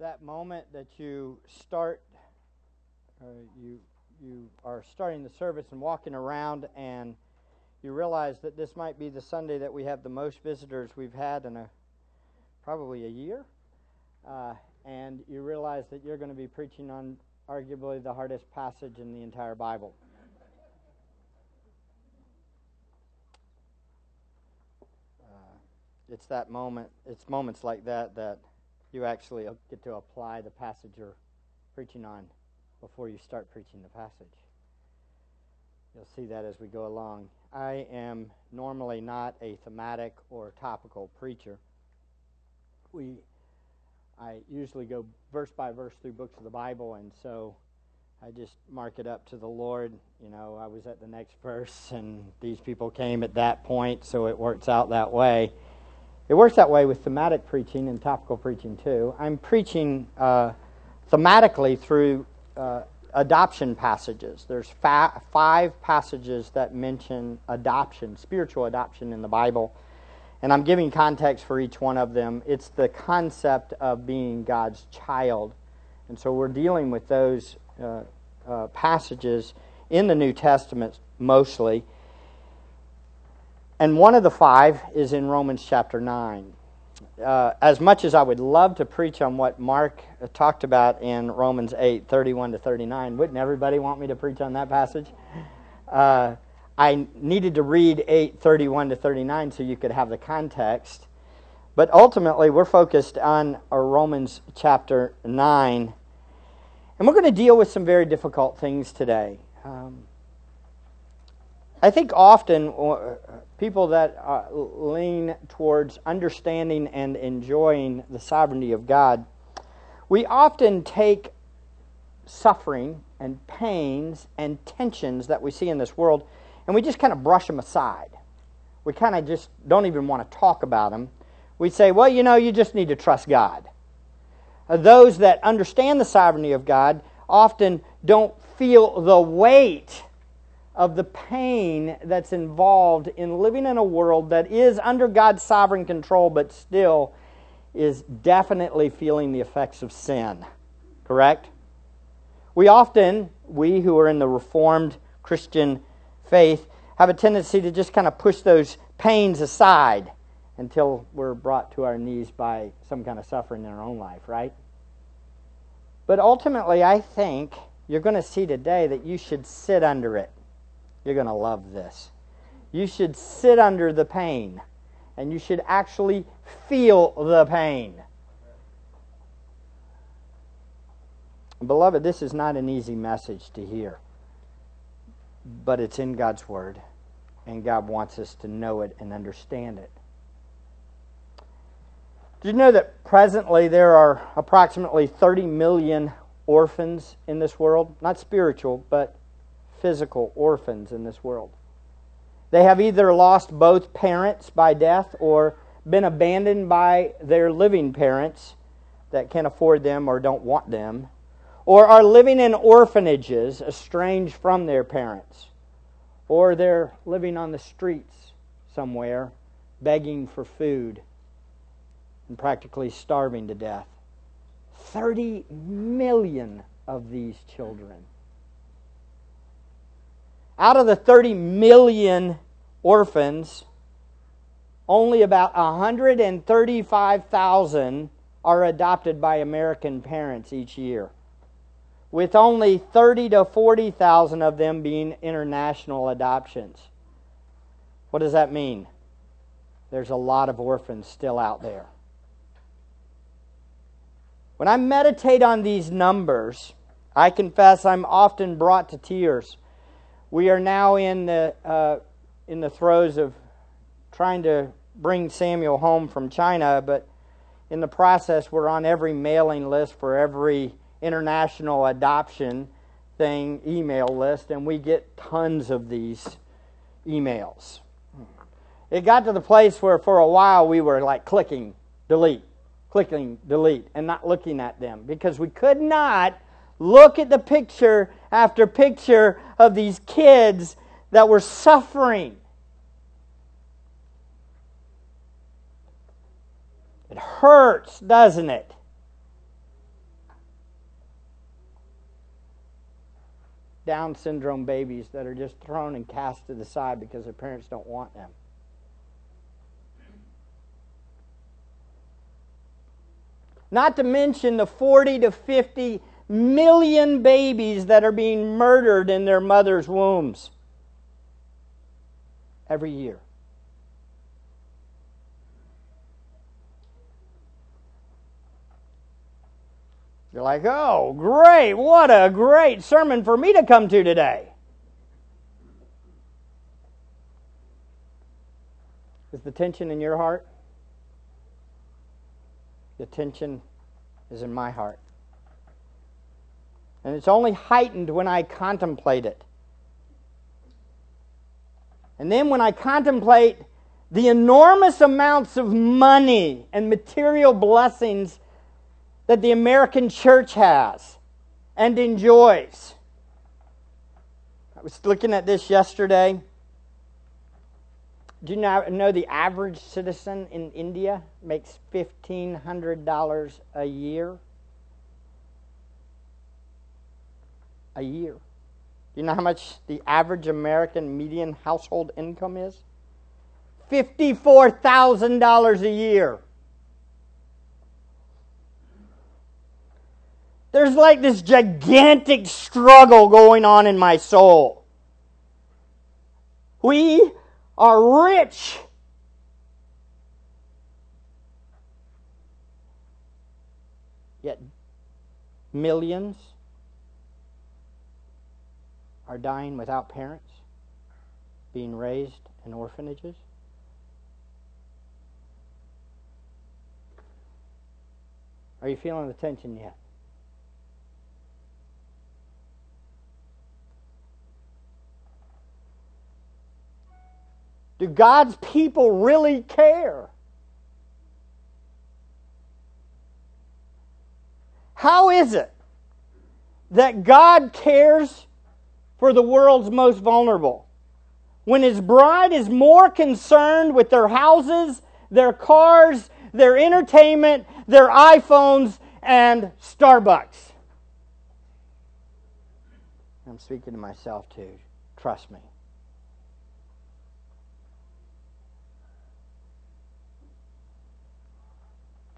that moment that you start, uh, you you are starting the service and walking around, and you realize that this might be the Sunday that we have the most visitors we've had in a probably a year, uh, and you realize that you're going to be preaching on arguably the hardest passage in the entire Bible. Uh, it's that moment. It's moments like that that you actually get to apply the passage you're preaching on before you start preaching the passage. You'll see that as we go along. I am normally not a thematic or topical preacher. We, I usually go verse by verse through books of the Bible, and so I just mark it up to the Lord. You know, I was at the next verse, and these people came at that point, so it works out that way. It works that way with thematic preaching and topical preaching too. I'm preaching uh, thematically through uh, adoption passages. There's fa- five passages that mention adoption, spiritual adoption in the Bible, and I'm giving context for each one of them. It's the concept of being God's child, and so we're dealing with those uh, uh passages in the New Testament mostly. And one of the five is in Romans chapter 9. Uh, as much as I would love to preach on what Mark talked about in Romans 8, 31 to 39, wouldn't everybody want me to preach on that passage? Uh, I needed to read 8, 31 to 39 so you could have the context. But ultimately, we're focused on Romans chapter 9. And we're going to deal with some very difficult things today. Um, I think often uh, people that uh, lean towards understanding and enjoying the sovereignty of God, we often take suffering and pains and tensions that we see in this world and we just kind of brush them aside. We kind of just don't even want to talk about them. We say, well, you know, you just need to trust God. Uh, those that understand the sovereignty of God often don't feel the weight of the pain that's involved in living in a world that is under God's sovereign control, but still is definitely feeling the effects of sin. Correct? We often, we who are in the Reformed Christian faith, have a tendency to just kind of push those pains aside until we're brought to our knees by some kind of suffering in our own life, right? But ultimately, I think you're going to see today that you should sit under it. You're going to love this. You should sit under the pain and you should actually feel the pain. Beloved, this is not an easy message to hear, but it's in God's Word, and God wants us to know it and understand it. Did you know that presently there are approximately 30 million orphans in this world? Not spiritual, but physical orphans in this world. They have either lost both parents by death or been abandoned by their living parents that can't afford them or don't want them, or are living in orphanages estranged from their parents, or they're living on the streets somewhere begging for food and practically starving to death. 30 million of these children out of the 30 million orphans, only about 135,000 are adopted by American parents each year, with only 30 to 40,000 of them being international adoptions. What does that mean? There's a lot of orphans still out there. When I meditate on these numbers, I confess I'm often brought to tears we are now in the, uh, in the throes of trying to bring Samuel home from China, but in the process, we're on every mailing list for every international adoption thing, email list, and we get tons of these emails. It got to the place where for a while we were like clicking delete, clicking delete, and not looking at them because we could not Look at the picture after picture of these kids that were suffering. It hurts, doesn't it? Down syndrome babies that are just thrown and cast to the side because their parents don't want them. Not to mention the 40 to 50 million babies that are being murdered in their mother's wombs every year. You're like, oh, great. What a great sermon for me to come to today. Is the tension in your heart? The tension is in my heart. And it's only heightened when I contemplate it. And then when I contemplate the enormous amounts of money and material blessings that the American church has and enjoys. I was looking at this yesterday. Do you know the average citizen in India makes $1,500 a year? A year. Do you know how much the average American median household income is? $54,000 a year. There's like this gigantic struggle going on in my soul. We are rich. Yet millions are dying without parents, being raised in orphanages. Are you feeling the tension yet? Do God's people really care? How is it that God cares for the world's most vulnerable when His bride is more concerned with their houses, their cars, their entertainment, their iPhones, and Starbucks? I'm speaking to myself too. Trust me.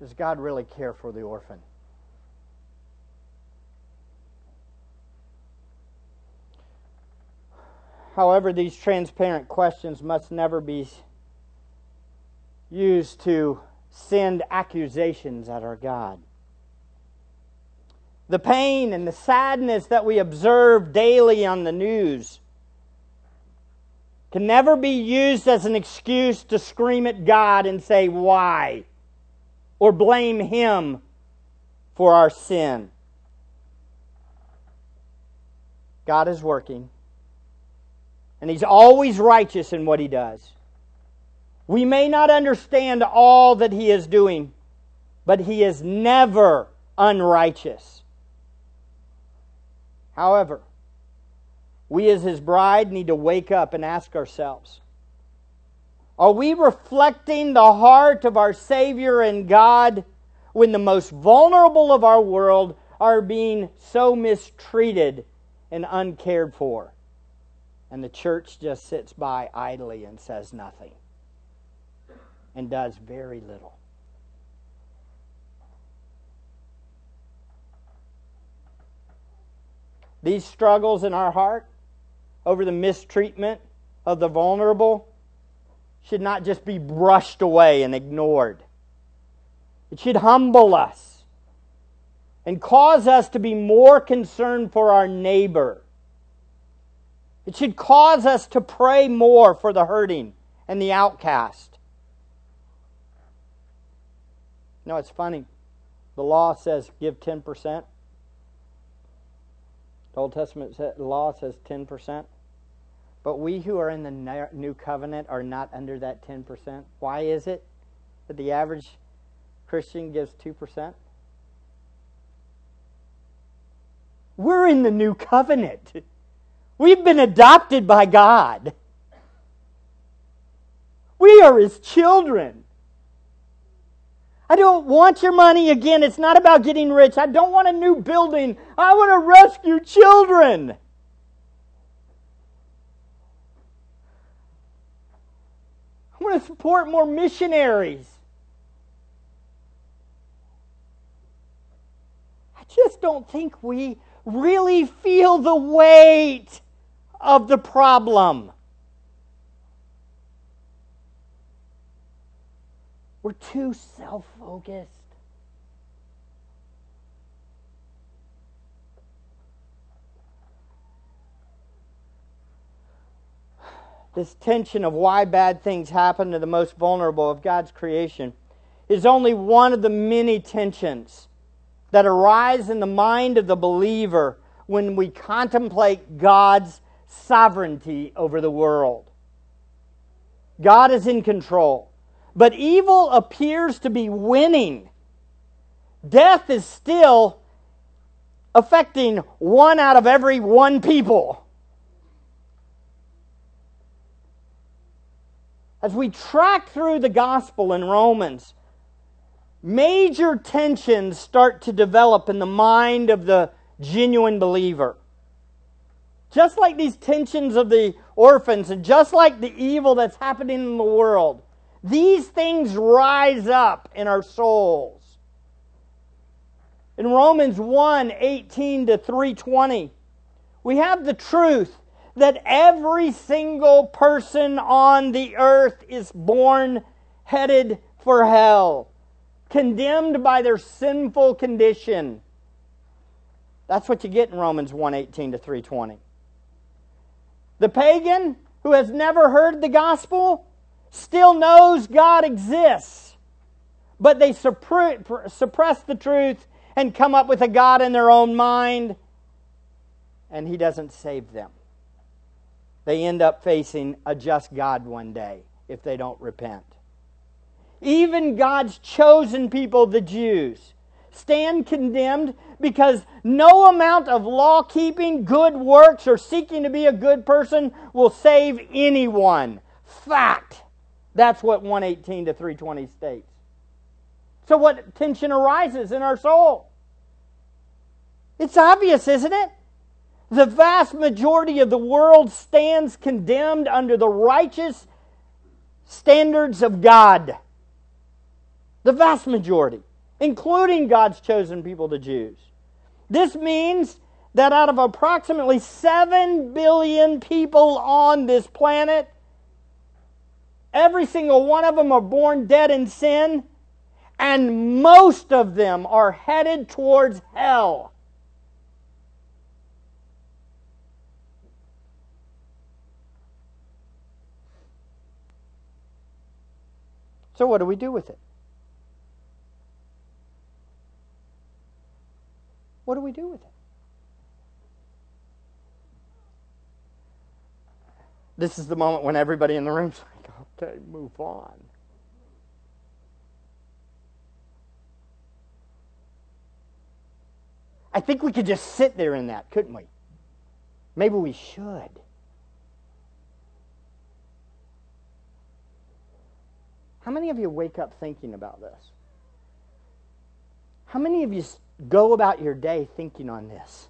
Does God really care for the orphan? However, these transparent questions must never be used to send accusations at our God. The pain and the sadness that we observe daily on the news can never be used as an excuse to scream at God and say, Why? or blame Him for our sin. God is working, and He's always righteous in what He does. We may not understand all that He is doing, but He is never unrighteous. However, we as His bride need to wake up and ask ourselves are we reflecting the heart of our Savior and God when the most vulnerable of our world are being so mistreated and uncared for? And the church just sits by idly and says nothing and does very little. These struggles in our heart over the mistreatment of the vulnerable should not just be brushed away and ignored. It should humble us and cause us to be more concerned for our neighbor. It should cause us to pray more for the hurting and the outcast. You know, it's funny. The law says give 10%. The Old Testament law says 10%. But we who are in the new covenant are not under that 10%. Why is it that the average Christian gives 2%? We're in the new covenant. We've been adopted by God. We are His children. I don't want your money again. It's not about getting rich. I don't want a new building. I want to rescue children. I want to support more missionaries. I just don't think we really feel the weight of the problem. We're too self focused. This tension of why bad things happen to the most vulnerable of God's creation is only one of the many tensions that arise in the mind of the believer when we contemplate God's sovereignty over the world. God is in control, but evil appears to be winning. Death is still affecting one out of every one people. As we track through the gospel in Romans, major tensions start to develop in the mind of the genuine believer. Just like these tensions of the orphans, and just like the evil that's happening in the world, these things rise up in our souls. In Romans 1 18 to 320, we have the truth that every single person on the earth is born headed for hell condemned by their sinful condition. That's what you get in Romans 1:18 to 320. The pagan who has never heard the gospel still knows God exists, but they suppress the truth and come up with a God in their own mind, and He doesn't save them. They end up facing a just God one day if they don't repent even God's chosen people, the Jews, stand condemned because no amount of law keeping, good works, or seeking to be a good person will save anyone. Fact. That's what 118 to 320 states. So, what tension arises in our soul? It's obvious, isn't it? The vast majority of the world stands condemned under the righteous standards of God. The vast majority, including God's chosen people, the Jews. This means that out of approximately 7 billion people on this planet, every single one of them are born dead in sin, and most of them are headed towards hell. So, what do we do with it? What do do with it? This is the moment when everybody in the room's like, okay, move on. I think we could just sit there in that, couldn't we? Maybe we should. How many of you wake up thinking about this? How many of you go about your day thinking on this?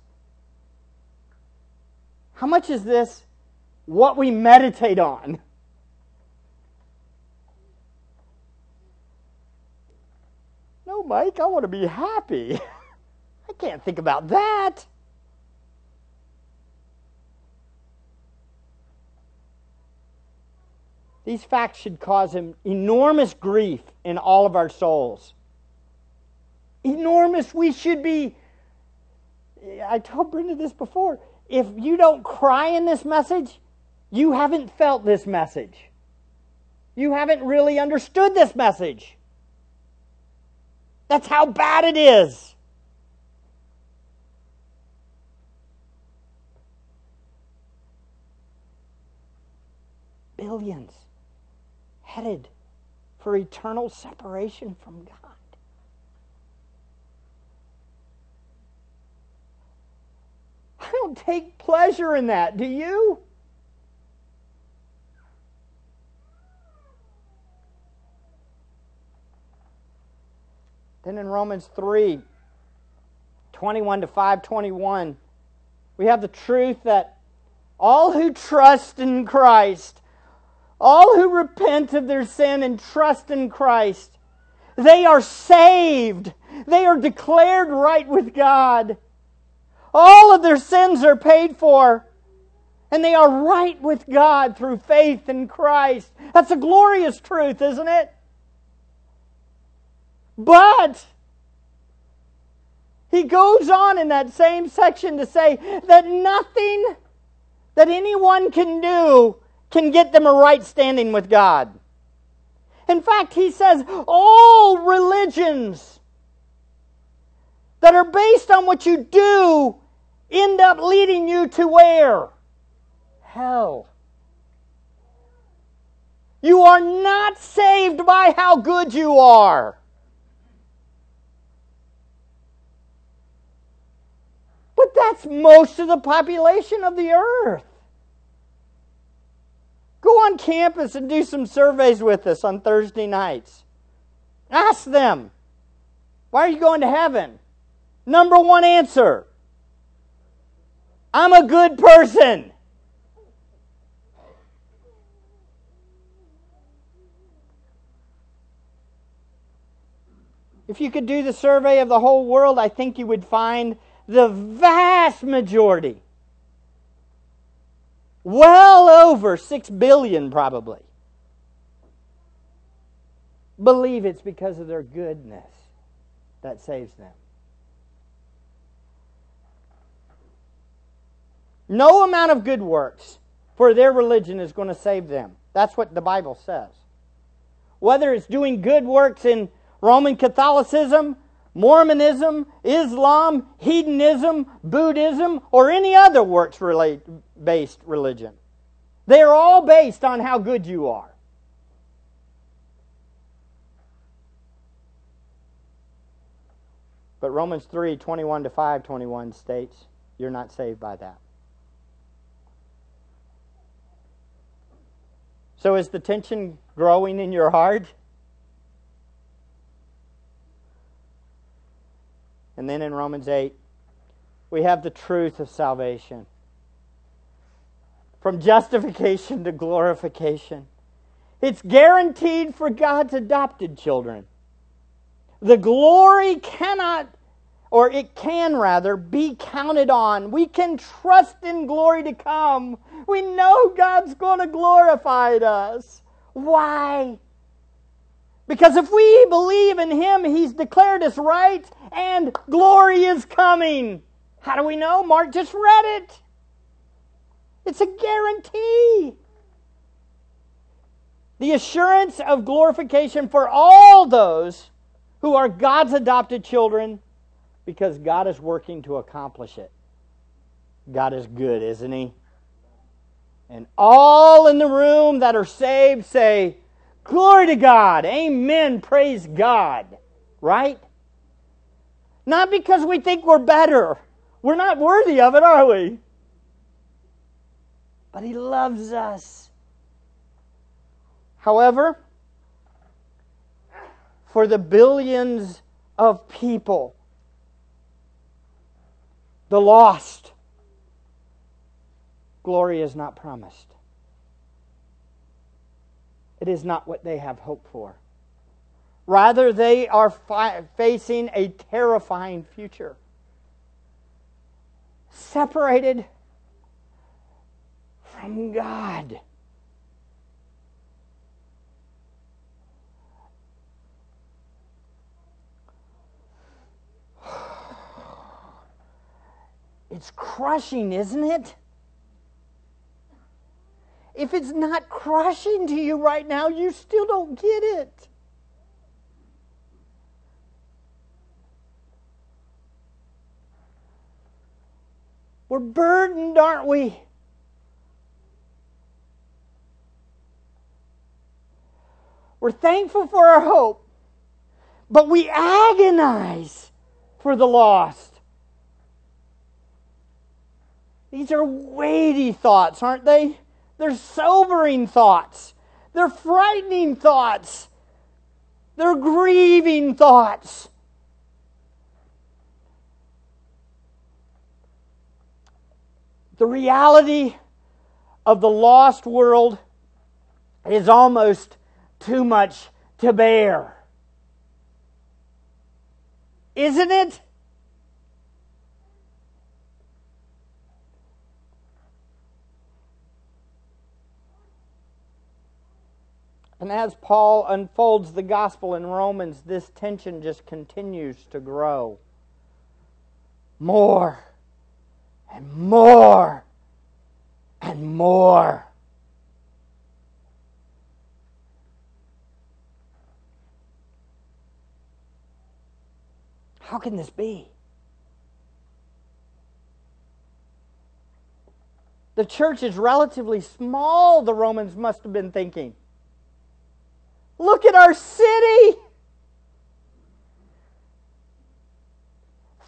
How much is this what we meditate on? No, Mike, I want to be happy. I can't think about that. These facts should cause him enormous grief in all of our souls enormous. We should be. I told Brenda this before. If you don't cry in this message, you haven't felt this message. You haven't really understood this message. That's how bad it is. Billions headed for eternal separation from God. I don't take pleasure in that. Do you? Then in Romans 3 21 to 521, we have the truth that all who trust in Christ All who repent of their sin and trust in Christ, they are saved. They are declared right with God. All of their sins are paid for. And they are right with God through faith in Christ. That's a glorious truth, isn't it? But he goes on in that same section to say that nothing that anyone can do can get them a right standing with God. In fact, he says all religions that are based on what you do end up leading you to where? Hell. You are not saved by how good you are. But that's most of the population of the earth. Go on campus and do some surveys with us on Thursday nights. Ask them, why are you going to heaven? Number one answer I'm a good person. If you could do the survey of the whole world, I think you would find the vast majority, well over 6 billion probably, believe it's because of their goodness that saves them. No amount of good works for their religion is going to save them. That's what the Bible says. Whether it's doing good works in Roman Catholicism Mormonism, Islam, hedonism, Buddhism, or any other works based religion. They are all based on how good you are. But Romans 3 21 to 5 21 states, You're not saved by that. So is the tension growing in your heart? And then in Romans 8, we have the truth of salvation. From justification to glorification. It's guaranteed for God's adopted children. The glory cannot, or it can rather, be counted on. We can trust in glory to come. We know God's going to glorify us. Why? Because if we believe in Him, He's declared us right and glory is coming. How do we know? Mark just read it. It's a guarantee. The assurance of glorification for all those who are God's adopted children because God is working to accomplish it. God is good, isn't He? And all in the room that are saved say, Glory to God. Amen. Praise God. Right? Not because we think we're better. We're not worthy of it, are we? But He loves us. However, for the billions of people, the lost, glory is not promised. It is not what they have hoped for. Rather, they are fi- facing a terrifying future. Separated from God. It's crushing, isn't it? If it's not crushing to you right now, you still don't get it. We're burdened, aren't we? We're thankful for our hope, but we agonize for the lost. These are weighty thoughts, aren't they? They're sobering thoughts. They're frightening thoughts. They're grieving thoughts. The reality of the lost world is almost too much to bear. Isn't it? And as Paul unfolds the gospel in Romans, this tension just continues to grow. More and more and more. How can this be? The church is relatively small, the Romans must have been thinking. Look at our city.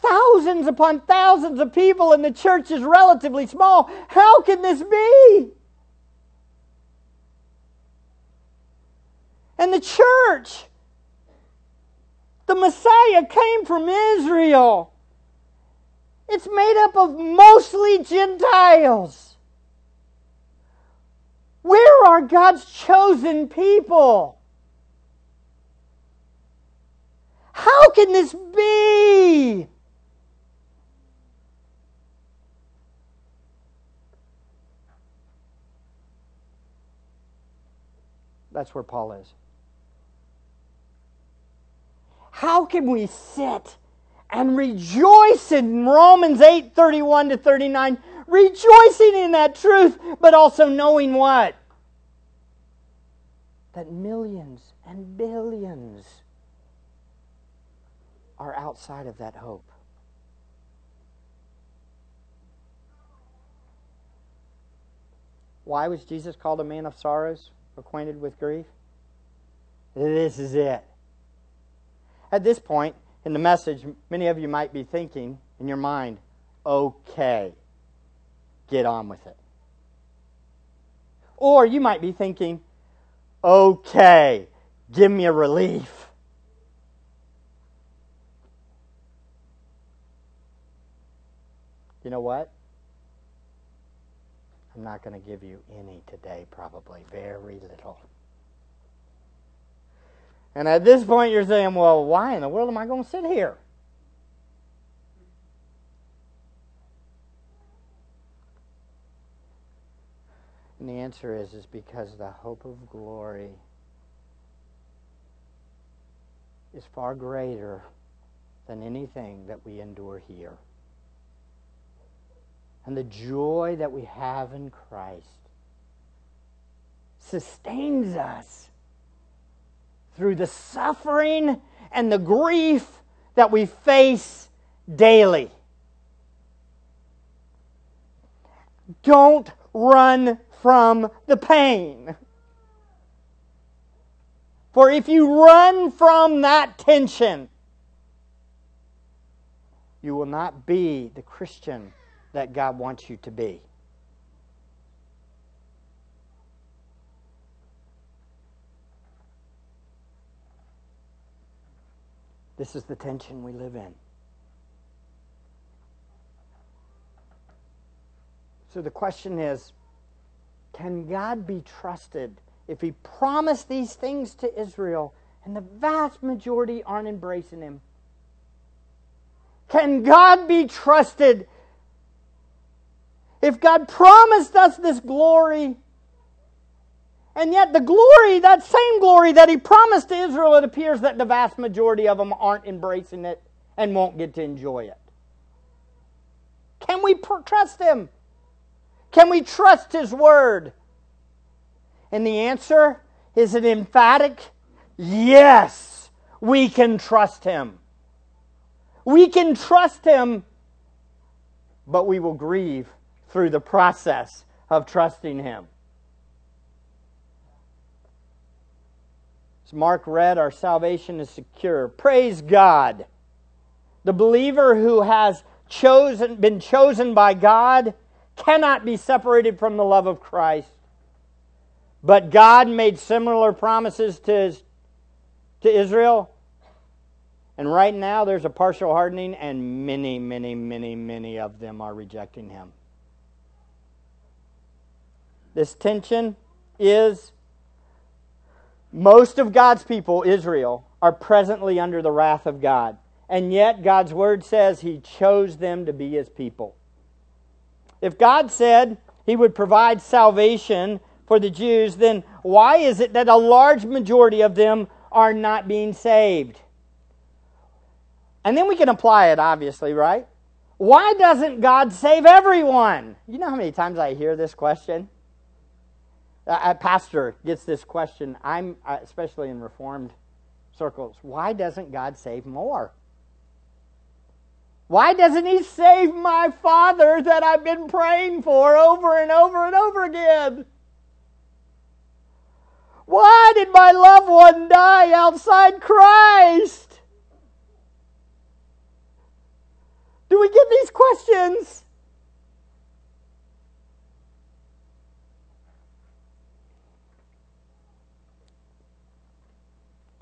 Thousands upon thousands of people, and the church is relatively small. How can this be? And the church, the Messiah came from Israel. It's made up of mostly Gentiles. Where are God's chosen people? How can this be? That's where Paul is. How can we sit and rejoice in Romans 8 31 to 39, rejoicing in that truth, but also knowing what? That millions and billions are outside of that hope. Why was Jesus called a man of sorrows, acquainted with grief? This is it. At this point in the message, many of you might be thinking in your mind, okay, get on with it. Or you might be thinking, okay, give me a relief. You know what? I'm not going to give you any today, probably. Very little. And at this point, you're saying, well, why in the world am I going to sit here? And the answer is, is because the hope of glory is far greater than anything that we endure here and the joy that we have in Christ sustains us through the suffering and the grief that we face daily. Don't run from the pain. For if you run from that tension, you will not be the Christian that God wants you to be. This is the tension we live in. So the question is can God be trusted if He promised these things to Israel and the vast majority aren't embracing Him? Can God be trusted if God promised us this glory, and yet the glory, that same glory that He promised to Israel, it appears that the vast majority of them aren't embracing it and won't get to enjoy it. Can we trust Him? Can we trust His Word? And the answer is an emphatic yes, we can trust Him. We can trust Him, but we will grieve through the process of trusting Him. As Mark read, our salvation is secure. Praise God. The believer who has chosen, been chosen by God cannot be separated from the love of Christ. But God made similar promises to, his, to Israel. And right now, there's a partial hardening, and many, many, many, many of them are rejecting Him. This tension is Most of God's people, Israel, are presently under the wrath of God. And yet, God's word says He chose them to be His people. If God said He would provide salvation for the Jews, then why is it that a large majority of them are not being saved? And then we can apply it, obviously, right? Why doesn't God save everyone? You know how many times I hear this question? A pastor gets this question. I'm uh, especially in Reformed circles. Why doesn't God save more? Why doesn't He save my father that I've been praying for over and over and over again? Why did my loved one die outside Christ? Do we get these questions?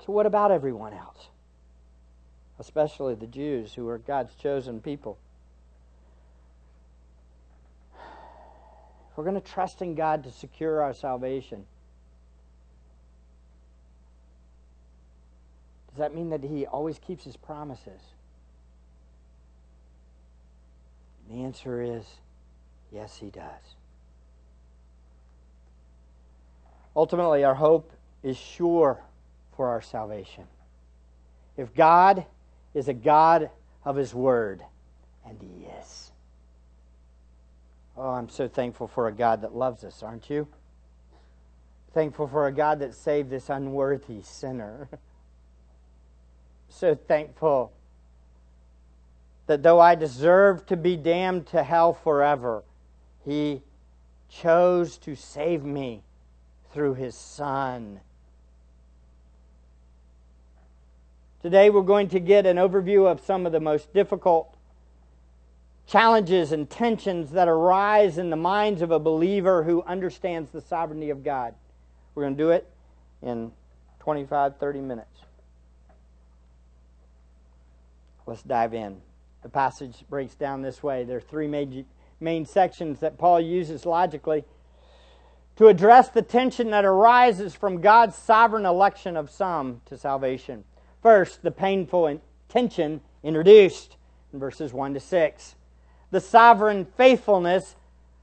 So, what about everyone else? Especially the Jews who are God's chosen people. If we're going to trust in God to secure our salvation, does that mean that He always keeps His promises? The answer is yes, He does. Ultimately, our hope is sure for our salvation. If God is a God of His Word, and He is. Oh, I'm so thankful for a God that loves us, aren't you? Thankful for a God that saved this unworthy sinner. so thankful that though I deserve to be damned to hell forever, He chose to save me through His Son. Today we're going to get an overview of some of the most difficult challenges and tensions that arise in the minds of a believer who understands the sovereignty of God. We're going to do it in 25, 30 minutes. Let's dive in. The passage breaks down this way. There are three main, main sections that Paul uses logically to address the tension that arises from God's sovereign election of some to salvation. First, the painful tension introduced in verses 1 to 6. The sovereign faithfulness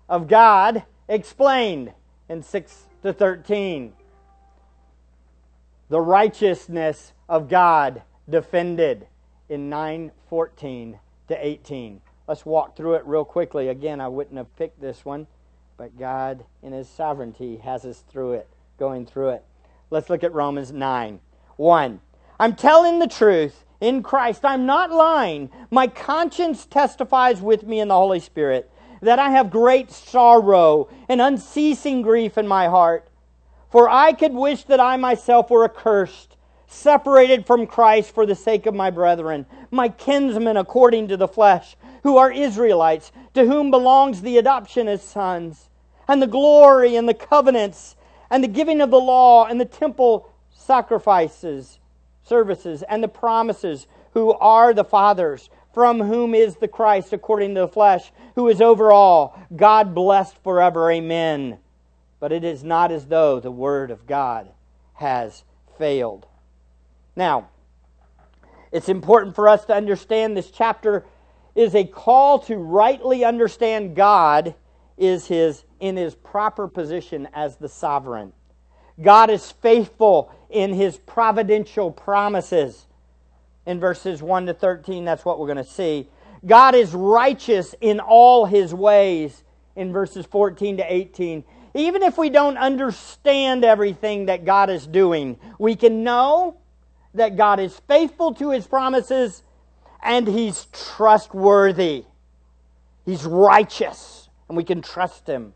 of God explained in 6 to 13. The righteousness of God defended in 9:14 to 18. Let's walk through it real quickly. Again, I wouldn't have picked this one, but God in his sovereignty has us through it, going through it. Let's look at Romans 9. 1. I'm telling the truth in Christ. I'm not lying. My conscience testifies with me in the Holy Spirit that I have great sorrow and unceasing grief in my heart. For I could wish that I myself were accursed, separated from Christ for the sake of my brethren, my kinsmen according to the flesh, who are Israelites, to whom belongs the adoption as sons, and the glory and the covenants, and the giving of the law and the temple sacrifices services and the promises, who are the fathers, from whom is the Christ according to the flesh, who is over all, God blessed forever. Amen. But it is not as though the word of God has failed. Now, it's important for us to understand this chapter is a call to rightly understand God is his in his proper position as the sovereign. God is faithful in his providential promises. In verses 1 to 13, that's what we're going to see. God is righteous in all his ways in verses 14 to 18. Even if we don't understand everything that God is doing, we can know that God is faithful to his promises and he's trustworthy. He's righteous, and we can trust him.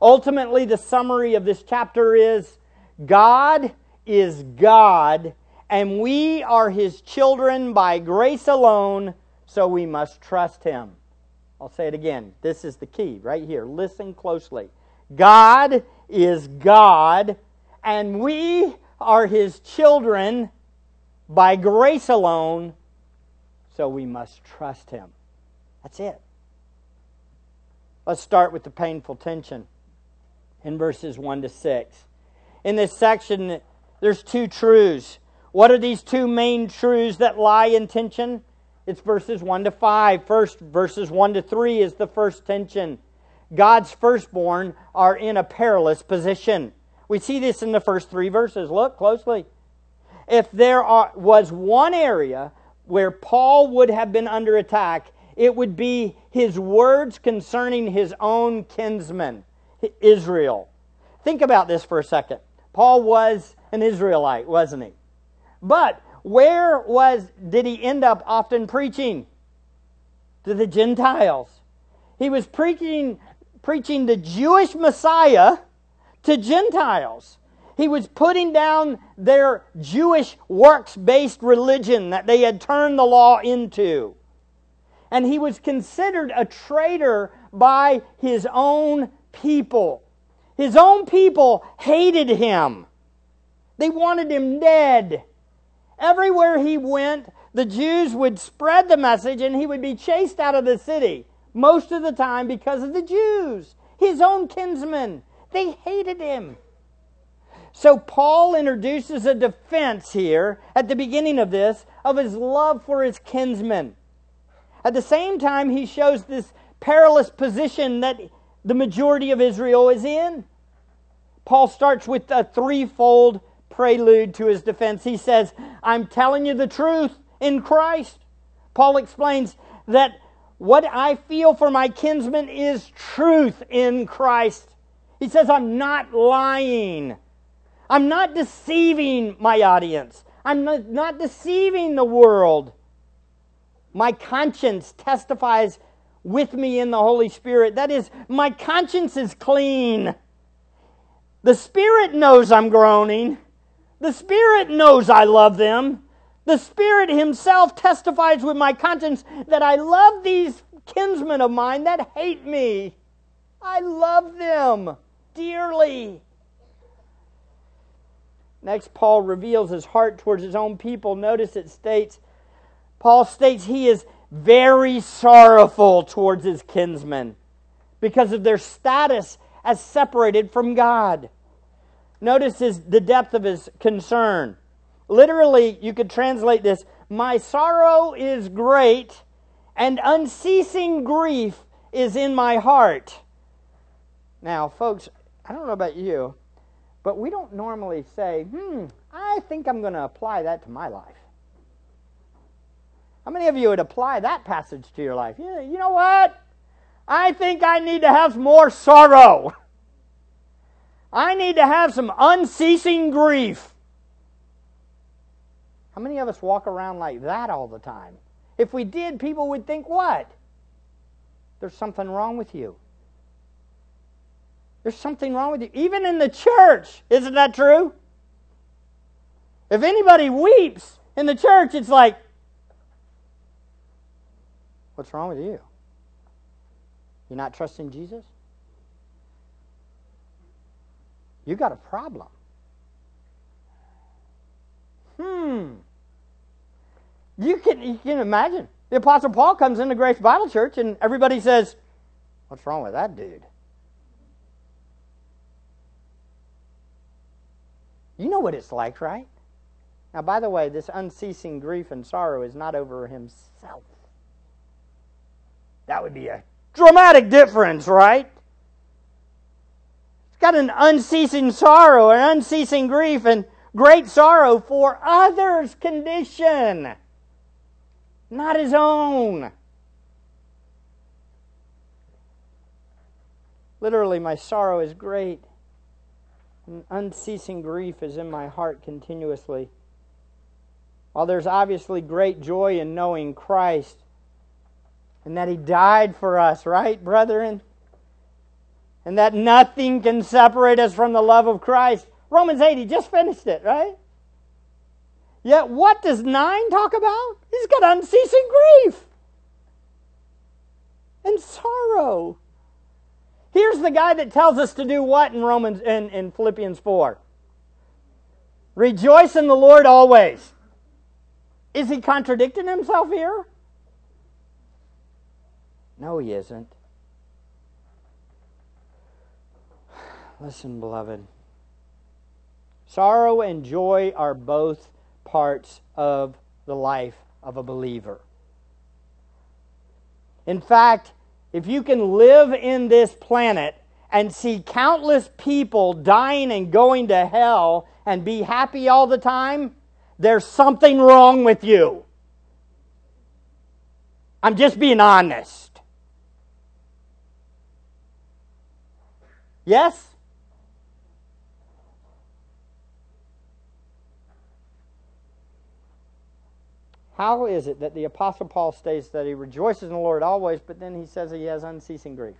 Ultimately, the summary of this chapter is God is God, and we are his children by grace alone, so we must trust him. I'll say it again. This is the key right here. Listen closely. God is God, and we are his children by grace alone, so we must trust him. That's it. Let's start with the painful tension in verses 1 to 6. In this section, there's two truths. What are these two main truths that lie in tension? It's verses 1 to 5. First, verses 1 to 3 is the first tension. God's firstborn are in a perilous position. We see this in the first three verses. Look closely. If there are, was one area where Paul would have been under attack, it would be his words concerning his own kinsman, Israel. Think about this for a second. Paul was an Israelite, wasn't he? But where was did he end up often preaching? To the Gentiles. He was preaching preaching the Jewish Messiah to Gentiles. He was putting down their Jewish works based religion that they had turned the law into. And he was considered a traitor by his own people. His own people hated him, they wanted him dead. Everywhere he went, the Jews would spread the message and he would be chased out of the city, most of the time because of the Jews, his own kinsmen. They hated him. So Paul introduces a defense here at the beginning of this of his love for his kinsmen. At the same time, he shows this perilous position that the majority of Israel is in. Paul starts with a threefold prelude to his defense. He says, I'm telling you the truth in Christ. Paul explains that what I feel for my kinsmen is truth in Christ. He says, I'm not lying. I'm not deceiving my audience. I'm not, deceiving the world. My conscience testifies with me in the Holy Spirit. That is, my conscience is clean. The Spirit knows I'm groaning. The Spirit knows I love them. The Spirit Himself testifies with my conscience that I love these kinsmen of mine that hate me. I love them dearly. Next, Paul reveals his heart towards his own people. Notice it states, Paul states he is very sorrowful towards his kinsmen because of their status as separated from God. Notice his, the depth of his concern. Literally, you could translate this My sorrow is great, and unceasing grief is in my heart. Now, folks, I don't know about you, but we don't normally say, hmm, I think I'm going to apply that to my life. How many of you would apply that passage to your life? You, you know what? I think I need to have more sorrow. I need to have some unceasing grief. How many of us walk around like that all the time? If we did, people would think what? There's something wrong with you. There's something wrong with you. Even in the church, isn't that true? If anybody weeps in the church, it's like, what's wrong with you? You're not trusting Jesus? You got a problem. Hmm. You can, you can imagine. The Apostle Paul comes into Grace Bible Church and everybody says, What's wrong with that dude? You know what it's like, right? Now, by the way, this unceasing grief and sorrow is not over himself. That would be a dramatic difference, right? Got an unceasing sorrow, an unceasing grief, and great sorrow for others' condition, not his own. Literally, my sorrow is great. An unceasing grief is in my heart continuously. While there's obviously great joy in knowing Christ and that He died for us, right, brethren? And that nothing can separate us from the love of Christ. Romans 8, he just finished it, right? Yet what does 9 talk about? He's got unceasing grief and sorrow. Here's the guy that tells us to do what in Romans in, in Philippians 4. Rejoice in the Lord always. Is he contradicting himself here? No, he isn't. Listen, beloved. Sorrow and joy are both parts of the life of a believer. In fact, if you can live in this planet and see countless people dying and going to hell and be happy all the time, there's something wrong with you. I'm just being honest. Yes? How is it that the Apostle Paul states that he rejoices in the Lord always, but then he says he has unceasing grief?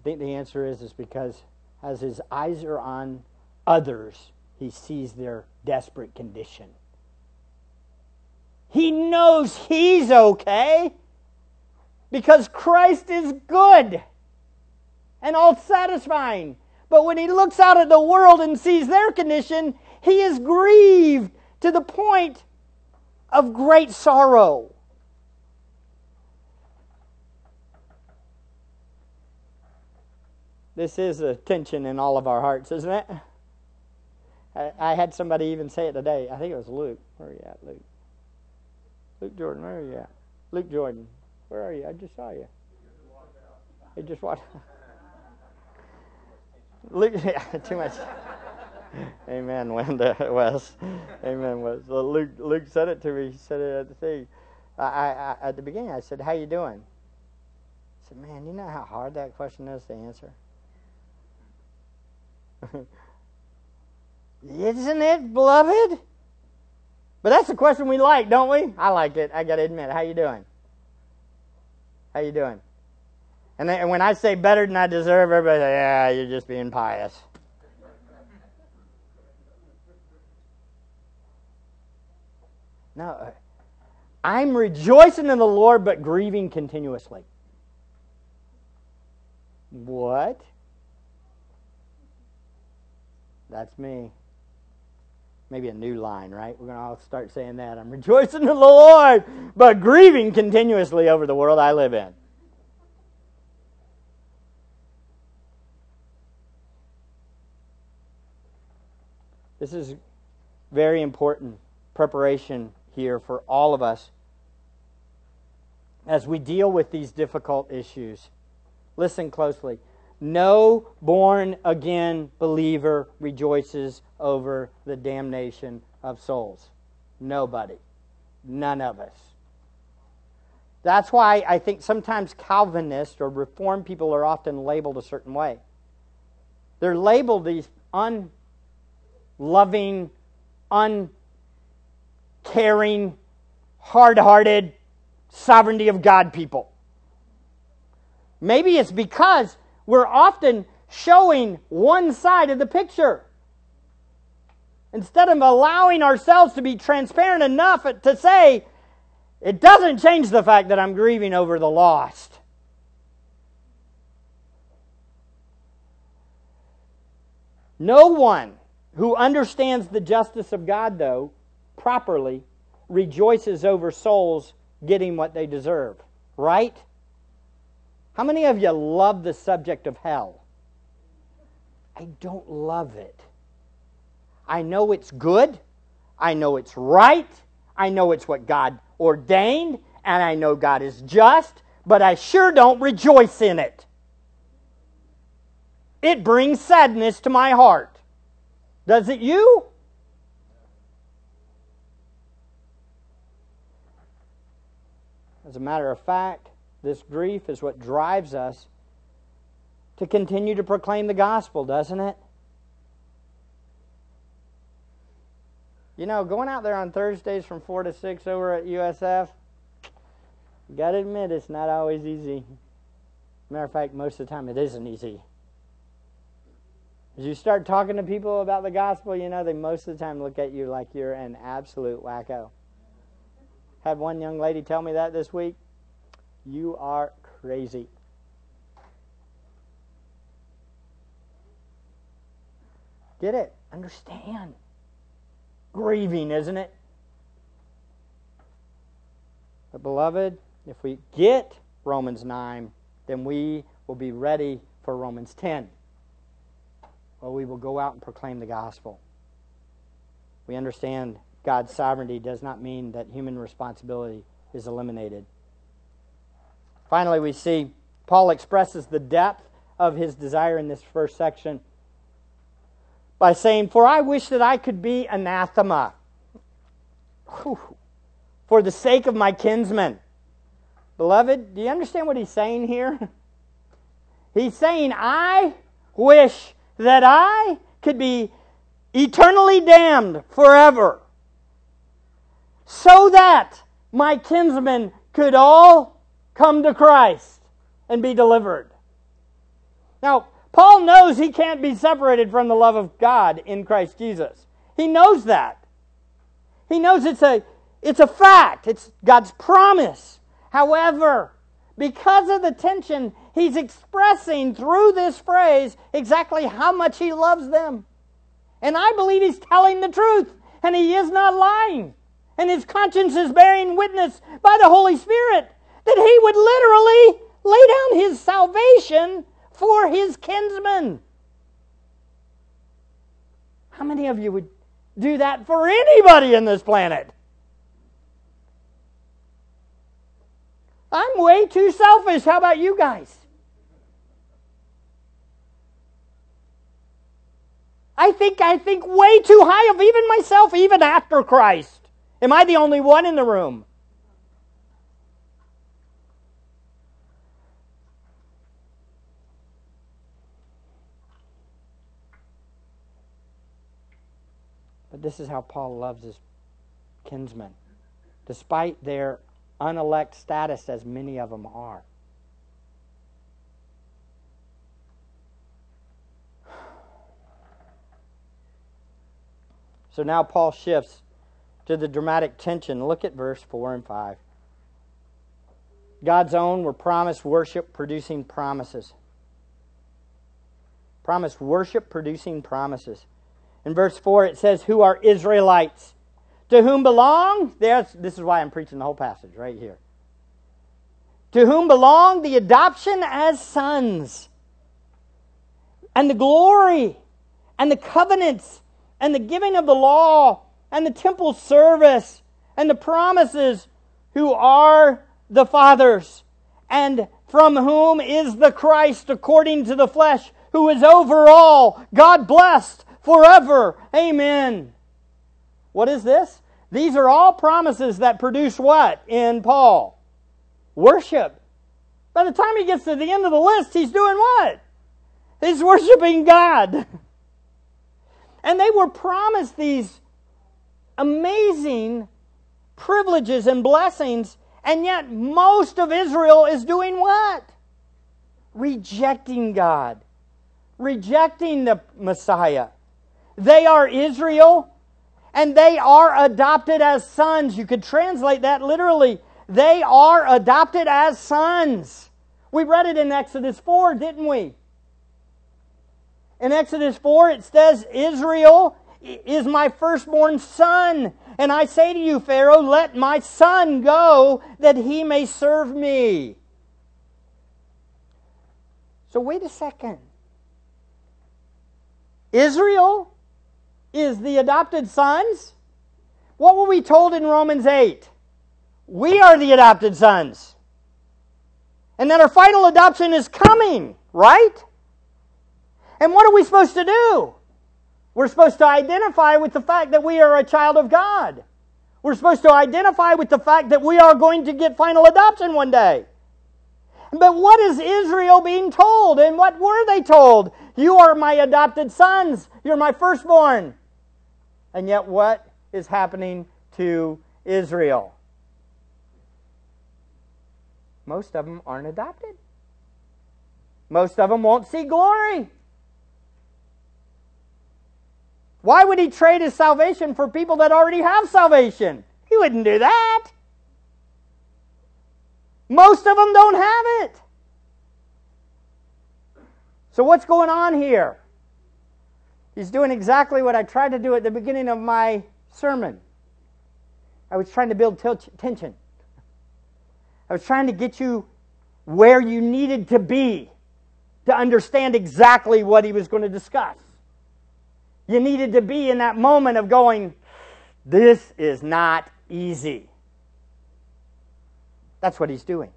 I think the answer is, is because as his eyes are on others, he sees their desperate condition. He knows he's okay because Christ is good and all satisfying. But when he looks out at the world and sees their condition, he is grieved to the point of great sorrow. This is a tension in all of our hearts, isn't it? I, I had somebody even say it today. I think it was Luke. Where are you at, Luke? Luke Jordan, where are you at? Luke Jordan, where are you? I just saw you. He just walked. Luke, yeah, too much. Amen, Wanda Wes. Amen, Wes. Well, Luke, Luke said it to me. He said it at the thing. I, I, at the beginning, I said, "How you doing?" I said, "Man, you know how hard that question is to answer." Isn't it, beloved? But that's the question we like, don't we? I like it. I got to admit. How you doing? How you doing? And, then, and when I say better than I deserve, everybody say, "Yeah, you're just being pious." No. I'm rejoicing in the Lord, but grieving continuously. What? That's me. Maybe a new line, right? We're going to all start saying that. I'm rejoicing in the Lord, but grieving continuously over the world I live in. This is very important preparation here for all of us as we deal with these difficult issues. Listen closely. No born again believer rejoices over the damnation of souls. Nobody. None of us. That's why I think sometimes Calvinists or Reformed people are often labeled a certain way. They're labeled these unloving, un caring, hard hearted, sovereignty of God people. Maybe it's because we're often showing one side of the picture. Instead of allowing ourselves to be transparent enough to say, it doesn't change the fact that I'm grieving over the lost. No one who understands the justice of God, though, properly rejoices over souls getting what they deserve. Right? How many of you love the subject of hell? I don't love it. I know it's good. I know it's right. I know it's what God ordained. And I know God is just. But I sure don't rejoice in it. It brings sadness to my heart. Does it you? As a matter of fact, this grief is what drives us to continue to proclaim the gospel, doesn't it? You know, going out there on Thursdays from 4 to 6 over at USF, you got to admit it's not always easy. Matter of fact, most of the time it isn't easy. As you start talking to people about the gospel, you know, they most of the time look at you like you're an absolute wacko. Had one young lady tell me that this week. You are crazy. Get it? Understand. Grieving, isn't it? But, beloved, if we get Romans 9, then we will be ready for Romans 10. Well, we will go out and proclaim the gospel. We understand God's sovereignty does not mean that human responsibility is eliminated. Finally, we see Paul expresses the depth of his desire in this first section by saying, For I wish that I could be anathema Whew. for the sake of my kinsmen. Beloved, do you understand what he's saying here? He's saying, I wish that I could be eternally damned forever so that my kinsmen could all come to Christ and be delivered. Now, Paul knows he can't be separated from the love of God in Christ Jesus. He knows that. He knows it's a, it's a fact, it's God's promise. However, because of the tension, he's expressing through this phrase exactly how much he loves them. And I believe he's telling the truth, and he is not lying. And his conscience is bearing witness by the Holy Spirit that he would literally lay down his salvation for his kinsmen. How many of you would do that for anybody in this planet? I'm way too selfish. How about you guys? I think I think way too high of even myself, even after Christ. Am I the only one in the room? But this is how Paul loves his kinsmen, despite their unelect status, as many of them are. So now Paul shifts to the dramatic tension. Look at verse 4 and 5. God's own were promised worship producing promises. Promised worship producing promises. In verse 4, it says, Who are Israelites? To whom belong, there's, this is why I'm preaching the whole passage right here. To whom belong the adoption as sons, and the glory, and the covenants, and the giving of the law, and the temple service, and the promises, who are the fathers, and from whom is the Christ according to the flesh, who is over all, God blessed forever. Amen. What is this? These are all promises that produce what in Paul? Worship. By the time he gets to the end of the list, he's doing what? He's worshiping God. And they were promised these amazing privileges and blessings, and yet most of Israel is doing what? Rejecting God, rejecting the Messiah. They are Israel, and they are adopted as sons. You could translate that literally. They are adopted as sons. We read it in Exodus 4, didn't we? In Exodus 4, it says, Israel is my firstborn son. And I say to you, Pharaoh, let my son go that he may serve me. So, wait a second. Israel is the adopted sons? What were we told in Romans 8? We are the adopted sons. And that our final adoption is coming, right? And what are we supposed to do? We're supposed to identify with the fact that we are a child of God. We're supposed to identify with the fact that we are going to get final adoption one day. But what is Israel being told? And what were they told? You are my adopted sons. You're my firstborn. And yet, what is happening to Israel? Most of them aren't adopted. Most of them won't see glory. Why would he trade his salvation for people that already have salvation? He wouldn't do that. Most of them don't have it. So, what's going on here? He's doing exactly what I tried to do at the beginning of my sermon. I was trying to build tension. I was trying to get you where you needed to be to understand exactly what he was going to discuss. You needed to be in that moment of going, this is not easy. That's what he's doing.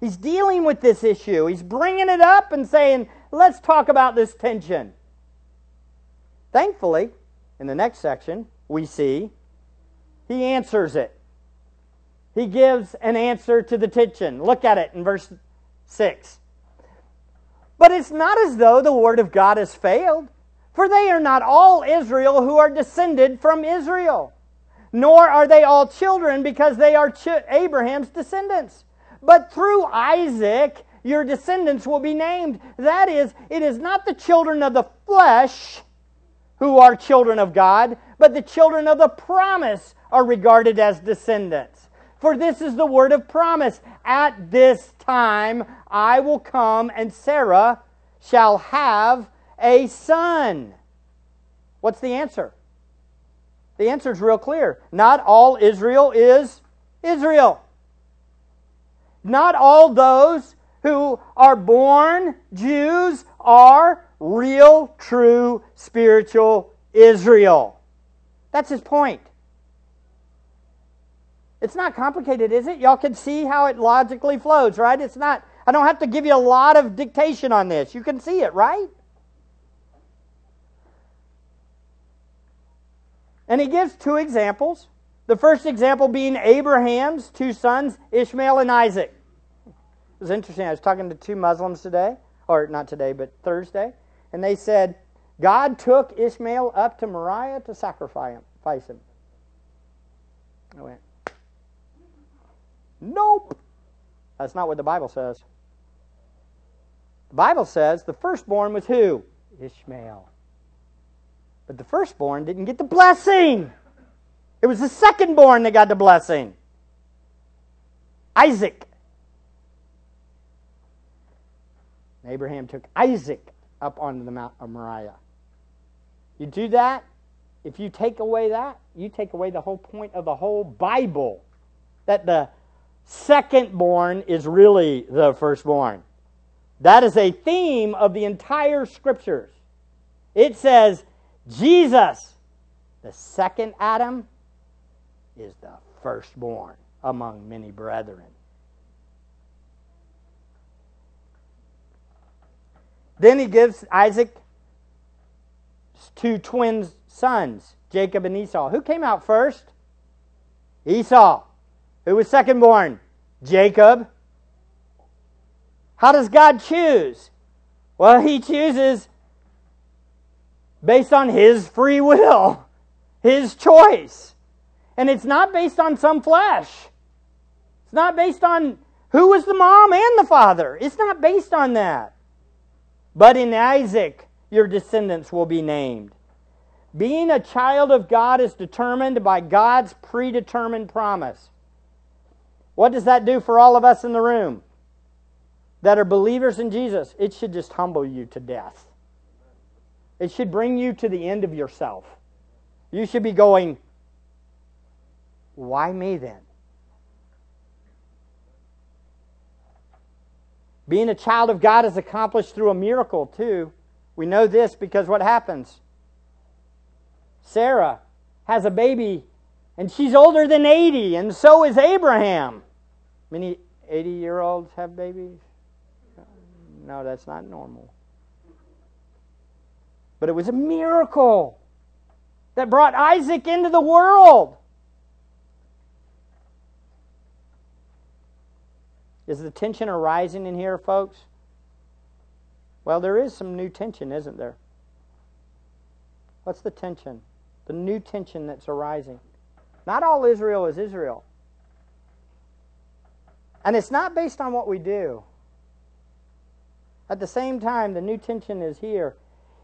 He's dealing with this issue. He's bringing it up and saying, let's talk about this tension. Thankfully, in the next section, we see he answers it. He gives an answer to the tension. Look at it in verse 6. But it's not as though the word of God has failed, for they are not all Israel who are descended from Israel, nor are they all children because they are ch- Abraham's descendants. But through Isaac, your descendants will be named. That is, it is not the children of the flesh who are children of God, but the children of the promise are regarded as descendants. For this is the word of promise. At this time I will come, and Sarah shall have a son. What's the answer? The answer is real clear. Not all Israel is Israel. Not all those who are born Jews are real, true, spiritual Israel. That's his point. It's not complicated, is it? Y'all can see how it logically flows, right? It's not, I don't have to give you a lot of dictation on this. You can see it, right? And he gives two examples. The first example being Abraham's two sons, Ishmael and Isaac. It was interesting. I was talking to two Muslims today, or not today, but Thursday, and they said, God took Ishmael up to Moriah to sacrifice him. I went, Nope. That's not what the Bible says. The Bible says the firstborn was who? Ishmael. But the firstborn didn't get the blessing. It was the secondborn that got the blessing. Isaac. And Abraham took Isaac up onto the Mount of Moriah. You do that, if you take away that, you take away the whole point of the whole Bible. That the secondborn is really the firstborn. That is a theme of the entire scriptures. It says, Jesus, the second Adam, is the firstborn among many brethren. Then he gives Isaac two twin sons, Jacob and Esau. Who came out first? Esau. Who was second born? Jacob. How does God choose? Well, He chooses based on His free will, His choice. And it's not based on some flesh. It's not based on who was the mom and the father. It's not based on that. But in Isaac, your descendants will be named. Being a child of God is determined by God's predetermined promise. What does that do for all of us in the room that are believers in Jesus? It should just humble you to death. It should bring you to the end of yourself. You should be going, Why me then? Being a child of God is accomplished through a miracle, too. We know this because what happens? Sarah has a baby and she's older than 80, and so is Abraham. Many 80 year olds have babies? No, that's not normal. But it was a miracle that brought Isaac into the world. Is the tension arising in here, folks? Well, there is some new tension, isn't there? What's the tension? The new tension that's arising. Not all Israel is Israel. And it's not based on what we do. At the same time, the new tension is here.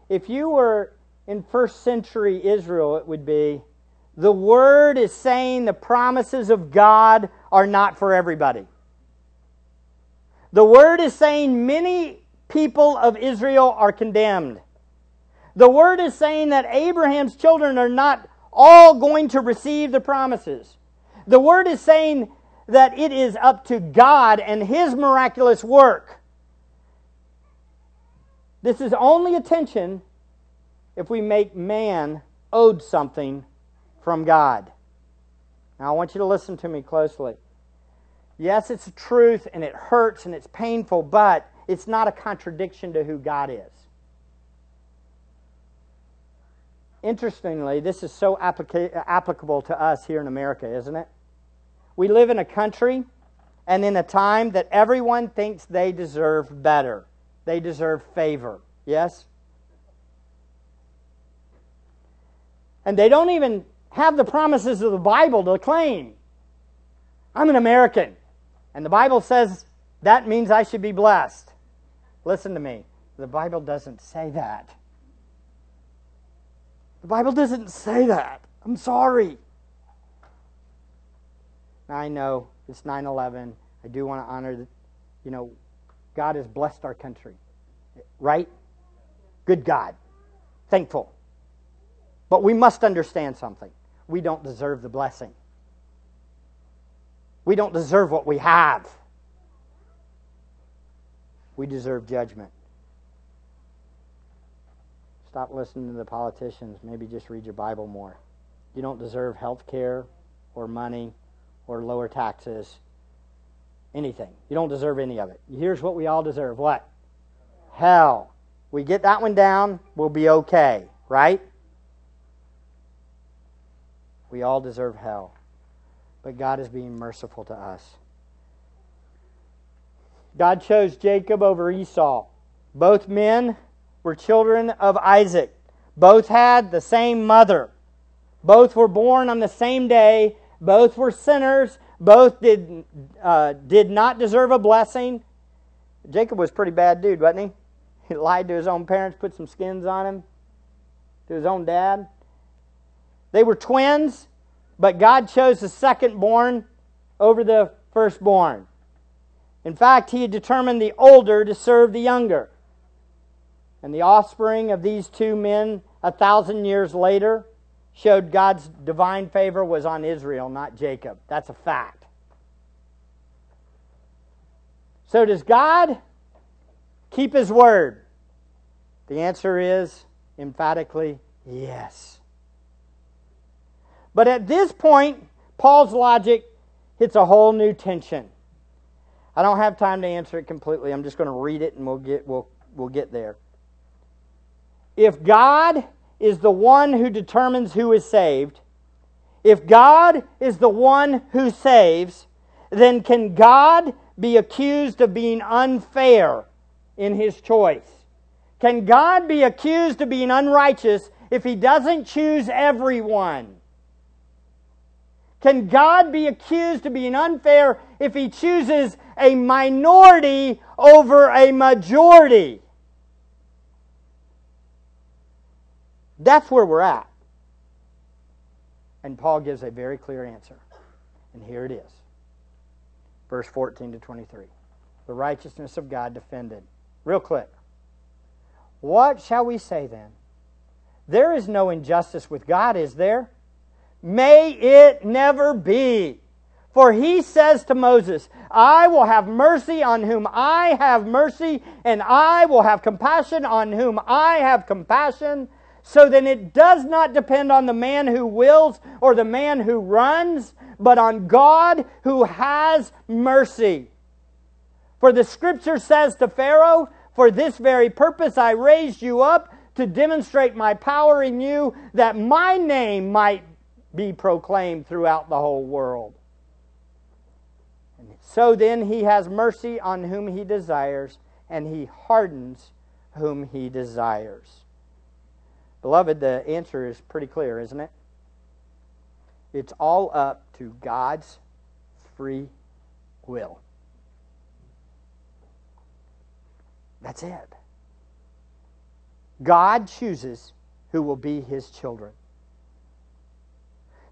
If you were in first century Israel, it would be the word is saying the promises of God are not for everybody. The word is saying many people of Israel are condemned. The word is saying that Abraham's children are not all going to receive the promises. The word is saying that it is up to God and His miraculous work. This is only attention if we make man owed something from God. Now, I want you to listen to me closely. Yes, it's a truth and it hurts and it's painful, but it's not a contradiction to who God is. Interestingly, this is so applica- applicable to us here in America, isn't it? We live in a country and in a time that everyone thinks they deserve better. They deserve favor. Yes? And they don't even have the promises of the Bible to claim. I'm an American. And the Bible says that means I should be blessed. Listen to me. The Bible doesn't say that. The Bible doesn't say that. I'm sorry. I know it's 9 11. I do want to honor you know, God has blessed our country. Right? Good God. Thankful. But we must understand something. We don't deserve the blessing. We don't deserve what we have. We deserve judgment. Stop listening to the politicians. Maybe just read your Bible more. You don't deserve health care or money or lower taxes. Anything. You don't deserve any of it. Here's what we all deserve what? Hell. We get that one down, we'll be okay, right? We all deserve hell but God is being merciful to us. God chose Jacob over Esau. Both men were children of Isaac. Both had the same mother. Both were born on the same day. Both were sinners. Both did, uh, did not deserve a blessing. Jacob was pretty bad dude, wasn't he? He lied to his own parents, put some skins on him, to his own dad. They were twins. But God chose the second born over the firstborn. In fact, he had determined the older to serve the younger. And the offspring of these two men, a thousand years later, showed God's divine favor was on Israel, not Jacob. That's a fact. So, does God keep his word? The answer is emphatically yes. But at this point, Paul's logic hits a whole new tension. I don't have time to answer it completely. I'm just going to read it and we'll get, we'll, we'll get there. If God is the one who determines who is saved, if God is the one who saves, then can God be accused of being unfair in his choice? Can God be accused of being unrighteous if he doesn't choose everyone? Can God be accused of being unfair if he chooses a minority over a majority? That's where we're at. And Paul gives a very clear answer. And here it is. Verse 14 to 23. The righteousness of God defended. Real quick. What shall we say then? There is no injustice with God, is there? May it never be. For he says to Moses, I will have mercy on whom I have mercy, and I will have compassion on whom I have compassion. So then it does not depend on the man who wills or the man who runs, but on God who has mercy. For the scripture says to Pharaoh, For this very purpose I raised you up to demonstrate my power in you, that my name might be proclaimed throughout the whole world. So then he has mercy on whom he desires, and he hardens whom he desires. Beloved, the answer is pretty clear, isn't it? It's all up to God's free will. That's it. God chooses who will be his children.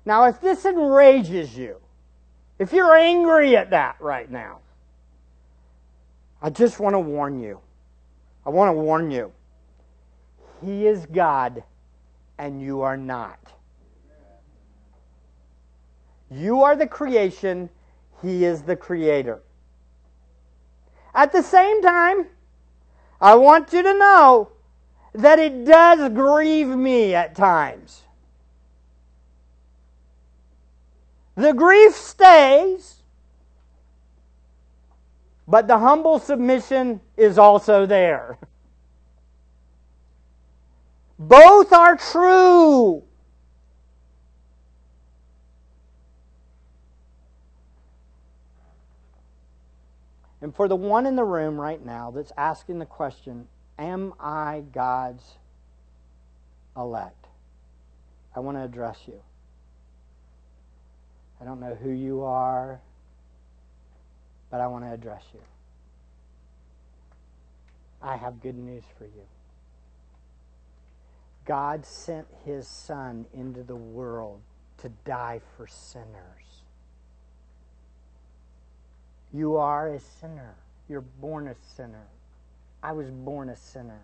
Now, if this enrages you, if you're angry at that right now, I just want to warn you. I want to warn you. He is God and you are not. You are the creation, He is the creator. At the same time, I want you to know that it does grieve me at times. The grief stays, but the humble submission is also there. Both are true. And for the one in the room right now that's asking the question, Am I God's elect? I want to address you. I don't know who you are, but I want to address you. I have good news for you. God sent his Son into the world to die for sinners. You are a sinner. You're born a sinner. I was born a sinner.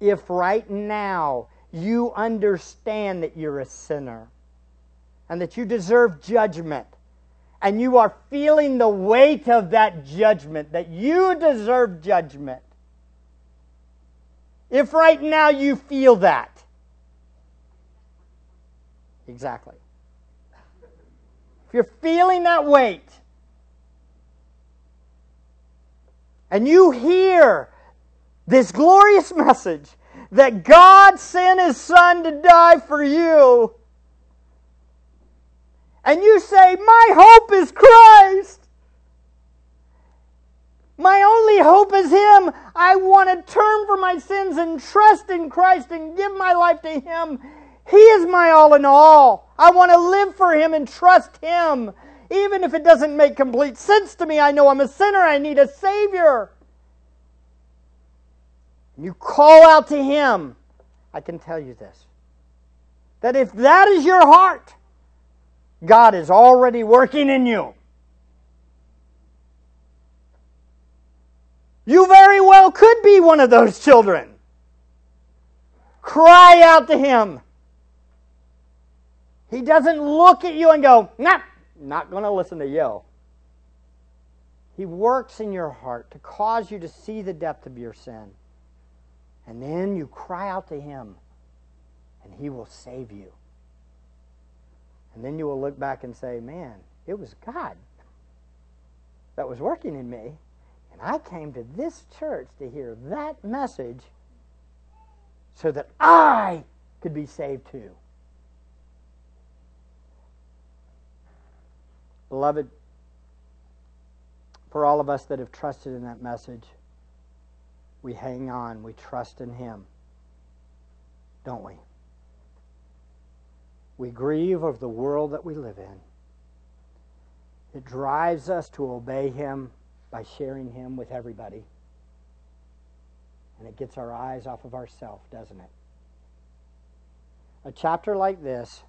If right now you understand that you're a sinner and that you deserve judgment, and you are feeling the weight of that judgment, that you deserve judgment, if right now you feel that, exactly. If you're feeling that weight, and you hear this glorious message that God sent His Son to die for you, and you say, My hope is Christ. My only hope is Him. I want to turn from my sins and trust in Christ and give my life to Him. He is my all in all. I want to live for Him and trust Him. Even if it doesn't make complete sense to me, I know I'm a sinner. I need a Savior. You call out to Him. I can tell you this that if that is your heart, God is already working in you. You very well could be one of those children. Cry out to Him. He doesn't look at you and go, nah, not going to listen to you. He works in your heart to cause you to see the depth of your sin. And then you cry out to Him, and He will save you. And then you will look back and say, man, it was God that was working in me. And I came to this church to hear that message so that I could be saved too. Beloved, for all of us that have trusted in that message, we hang on, we trust in Him, don't we? We grieve of the world that we live in. It drives us to obey Him by sharing Him with everybody. And it gets our eyes off of ourselves, doesn't it? A chapter like this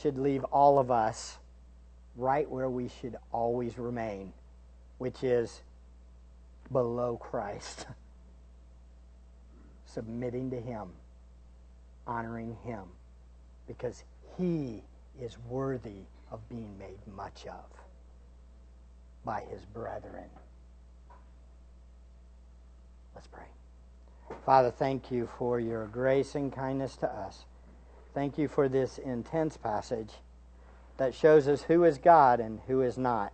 should leave all of us right where we should always remain, which is below Christ, submitting to Him, honoring Him, because He is worthy of being made much of by His brethren. Let's pray. Father, thank you for your grace and kindness to us. Thank you for this intense passage that shows us who is God and who is not.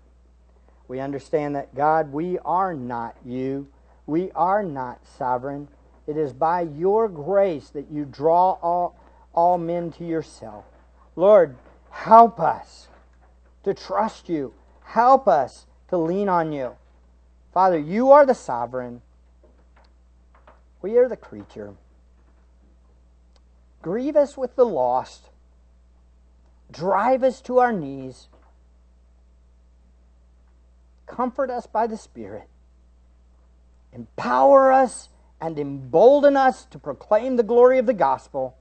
We understand that, God, we are not you. We are not sovereign. It is by your grace that you draw all, all men to yourself. Lord, help us to trust you. Help us to lean on you. Father, you are the sovereign. We are the creature. Grieve us with the lost. Drive us to our knees. Comfort us by the Spirit. Empower us and embolden us to proclaim the glory of the gospel.